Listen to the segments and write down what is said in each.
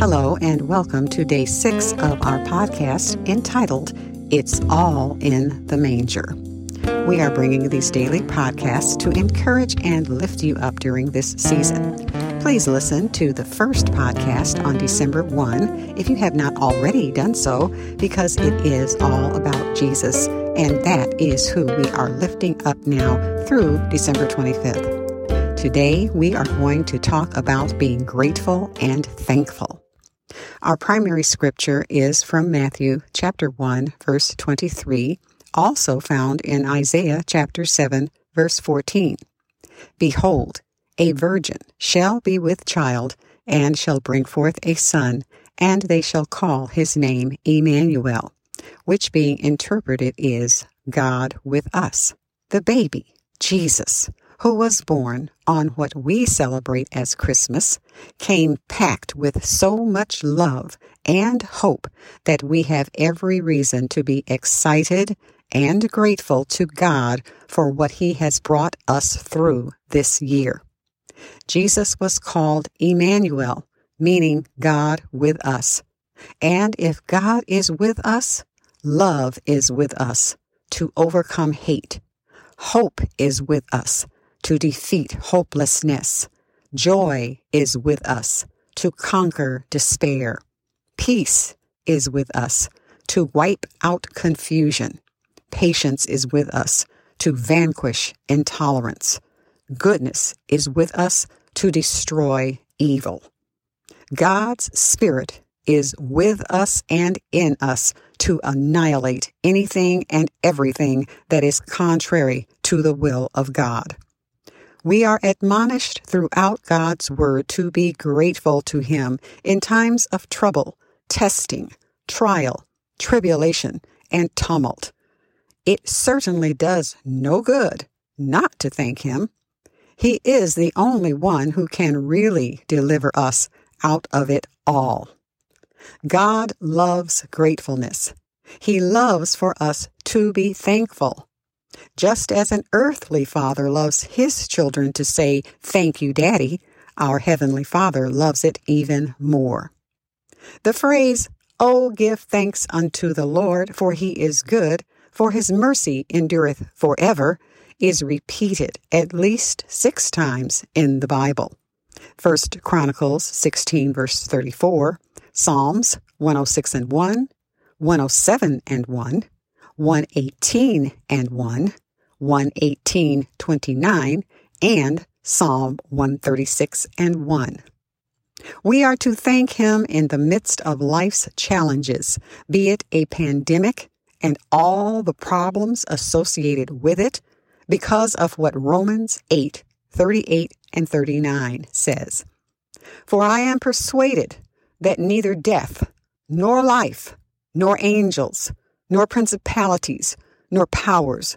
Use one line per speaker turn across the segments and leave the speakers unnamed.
Hello, and welcome to day six of our podcast entitled It's All in the Manger. We are bringing these daily podcasts to encourage and lift you up during this season. Please listen to the first podcast on December 1 if you have not already done so, because it is all about Jesus, and that is who we are lifting up now through December 25th. Today, we are going to talk about being grateful and thankful. Our primary scripture is from Matthew chapter 1 verse 23, also found in Isaiah chapter 7 verse 14. Behold, a virgin shall be with child and shall bring forth a son, and they shall call his name Emmanuel, which being interpreted is God with us. The baby, Jesus, who was born on what we celebrate as Christmas, came packed with so much love and hope that we have every reason to be excited and grateful to God for what He has brought us through this year. Jesus was called Emmanuel, meaning God with us. And if God is with us, love is with us to overcome hate. Hope is with us to defeat hopelessness. Joy is with us to conquer despair. Peace is with us to wipe out confusion. Patience is with us to vanquish intolerance. Goodness is with us to destroy evil. God's Spirit is with us and in us to annihilate anything and everything that is contrary to the will of God. We are admonished throughout God's Word to be grateful to Him in times of trouble, testing, trial, tribulation, and tumult. It certainly does no good not to thank Him. He is the only one who can really deliver us out of it all. God loves gratefulness. He loves for us to be thankful. Just as an earthly father loves his children to say, Thank you, Daddy, our Heavenly Father loves it even more. The phrase, Oh, give thanks unto the Lord, for he is good, for his mercy endureth forever, is repeated at least six times in the Bible. First Chronicles 16 verse 34, Psalms 106 and 1, 107 and 1, 118 and 1, 118, 29, and Psalm 136 and 1. We are to thank Him in the midst of life's challenges, be it a pandemic and all the problems associated with it, because of what Romans 8, 38 and 39 says. For I am persuaded that neither death, nor life, nor angels, nor principalities, nor powers,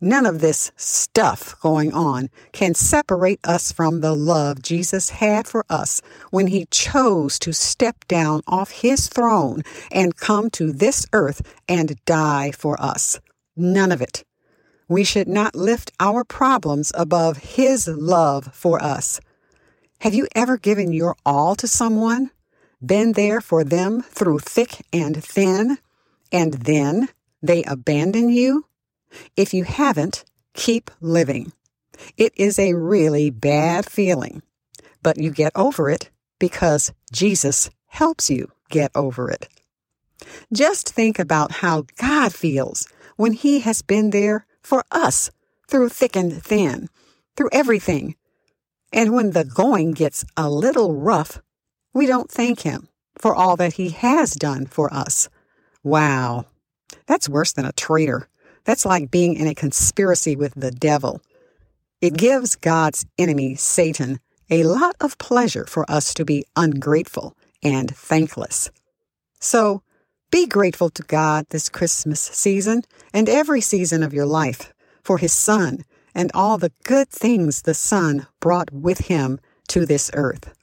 None of this stuff going on can separate us from the love Jesus had for us when he chose to step down off his throne and come to this earth and die for us. None of it. We should not lift our problems above his love for us. Have you ever given your all to someone? Been there for them through thick and thin? And then they abandon you? If you haven't, keep living. It is a really bad feeling, but you get over it because Jesus helps you get over it. Just think about how God feels when He has been there for us through thick and thin, through everything. And when the going gets a little rough, we don't thank Him for all that He has done for us. Wow, that's worse than a traitor. That's like being in a conspiracy with the devil. It gives God's enemy, Satan, a lot of pleasure for us to be ungrateful and thankless. So, be grateful to God this Christmas season and every season of your life for His Son and all the good things the Son brought with Him to this earth.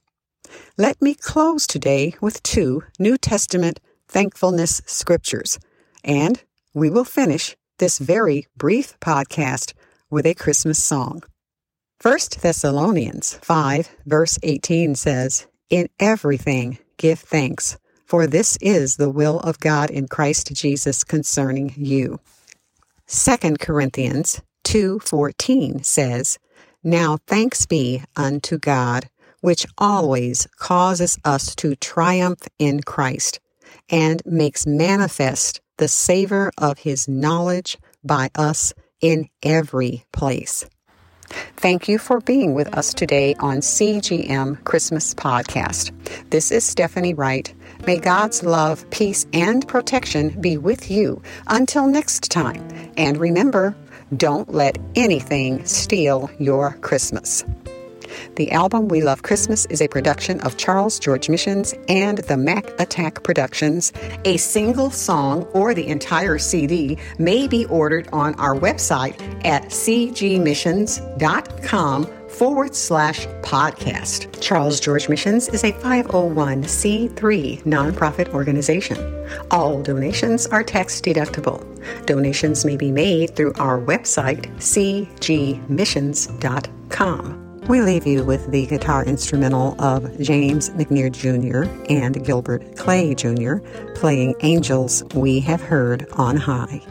Let me close today with two New Testament thankfulness scriptures, and we will finish this very brief podcast with a Christmas song. 1 Thessalonians 5, verse 18 says, In everything give thanks, for this is the will of God in Christ Jesus concerning you. 2 Corinthians 2:14 says, Now thanks be unto God, which always causes us to triumph in Christ, and makes manifest the savor of his knowledge by us in every place. Thank you for being with us today on CGM Christmas Podcast. This is Stephanie Wright. May God's love, peace, and protection be with you until next time. And remember, don't let anything steal your Christmas. The album We Love Christmas is a production of Charles George Missions and the Mac Attack Productions. A single song or the entire CD may be ordered on our website at cgmissions.com forward slash podcast. Charles George Missions is a 501c3 nonprofit organization. All donations are tax deductible. Donations may be made through our website, cgmissions.com. We leave you with the guitar instrumental of James McNair Jr. and Gilbert Clay Jr. playing Angels We Have Heard on High.